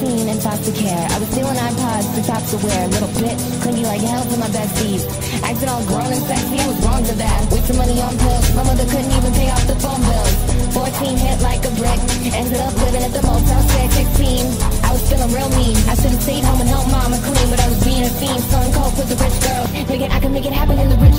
clean thoughts foster care. I was stealing iPods for tops to wear. Little bitch, clingy like hell to my besties. Acting all grown and sexy, I was wrong to that. Wasting money on pills, my mother couldn't even pay off the phone bills. 14 hit like a brick, ended up living at the Motel 6. 16, I was feeling real mean. I should've stayed home and helped mama clean, but I was being a fiend. Son cold with the rich girls, Nigga, I could make it happen in the real